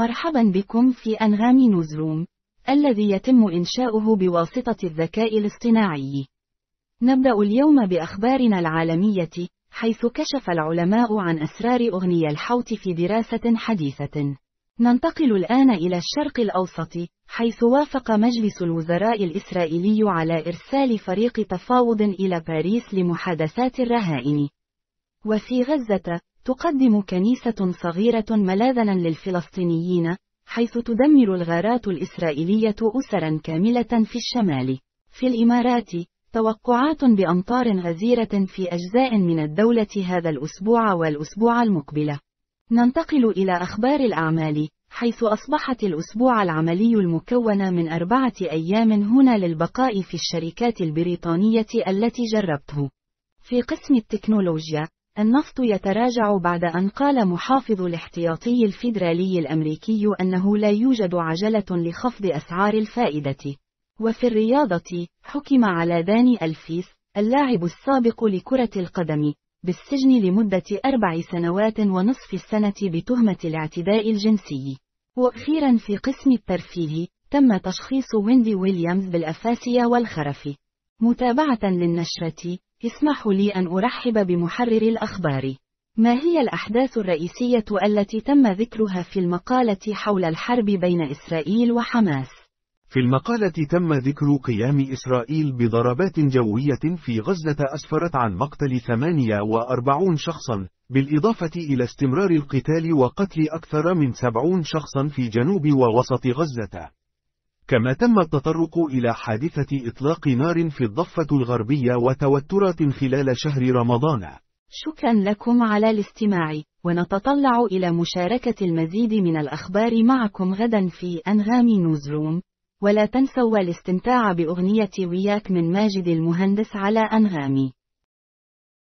مرحبا بكم في أنغام نوزروم، الذي يتم إنشاؤه بواسطة الذكاء الاصطناعي. نبدأ اليوم بأخبارنا العالمية، حيث كشف العلماء عن أسرار أغنية الحوت في دراسة حديثة. ننتقل الآن إلى الشرق الأوسط، حيث وافق مجلس الوزراء الإسرائيلي على إرسال فريق تفاوض إلى باريس لمحادثات الرهائن. وفي غزة، تقدم كنيسة صغيرة ملاذنا للفلسطينيين، حيث تدمر الغارات الإسرائيلية أسرا كاملة في الشمال. في الإمارات، توقعات بأمطار غزيرة في أجزاء من الدولة هذا الأسبوع والأسبوع المقبل. ننتقل إلى أخبار الأعمال، حيث أصبحت الأسبوع العملي المكون من أربعة أيام هنا للبقاء في الشركات البريطانية التي جربته. في قسم التكنولوجيا، النفط يتراجع بعد أن قال محافظ الاحتياطي الفيدرالي الأمريكي أنه لا يوجد عجلة لخفض أسعار الفائدة. وفي الرياضة، حكم على داني ألفيس، اللاعب السابق لكرة القدم، بالسجن لمدة أربع سنوات ونصف السنة بتهمة الاعتداء الجنسي. وأخيرا في قسم الترفيه، تم تشخيص ويندي ويليامز بالأفاسية والخرف. متابعة للنشرة، اسمحوا لي أن أرحب بمحرر الأخبار. ما هي الأحداث الرئيسية التي تم ذكرها في المقالة حول الحرب بين إسرائيل وحماس؟ في المقالة تم ذكر قيام إسرائيل بضربات جوية في غزة أسفرت عن مقتل 48 شخصا، بالإضافة إلى استمرار القتال وقتل أكثر من 70 شخصا في جنوب ووسط غزة. كما تم التطرق إلى حادثة إطلاق نار في الضفة الغربية وتوترات خلال شهر رمضان. شكرا لكم على الاستماع، ونتطلع إلى مشاركة المزيد من الأخبار معكم غدا في أنغام نوزروم، ولا تنسوا الاستمتاع بأغنية وياك من ماجد المهندس على أنغامي.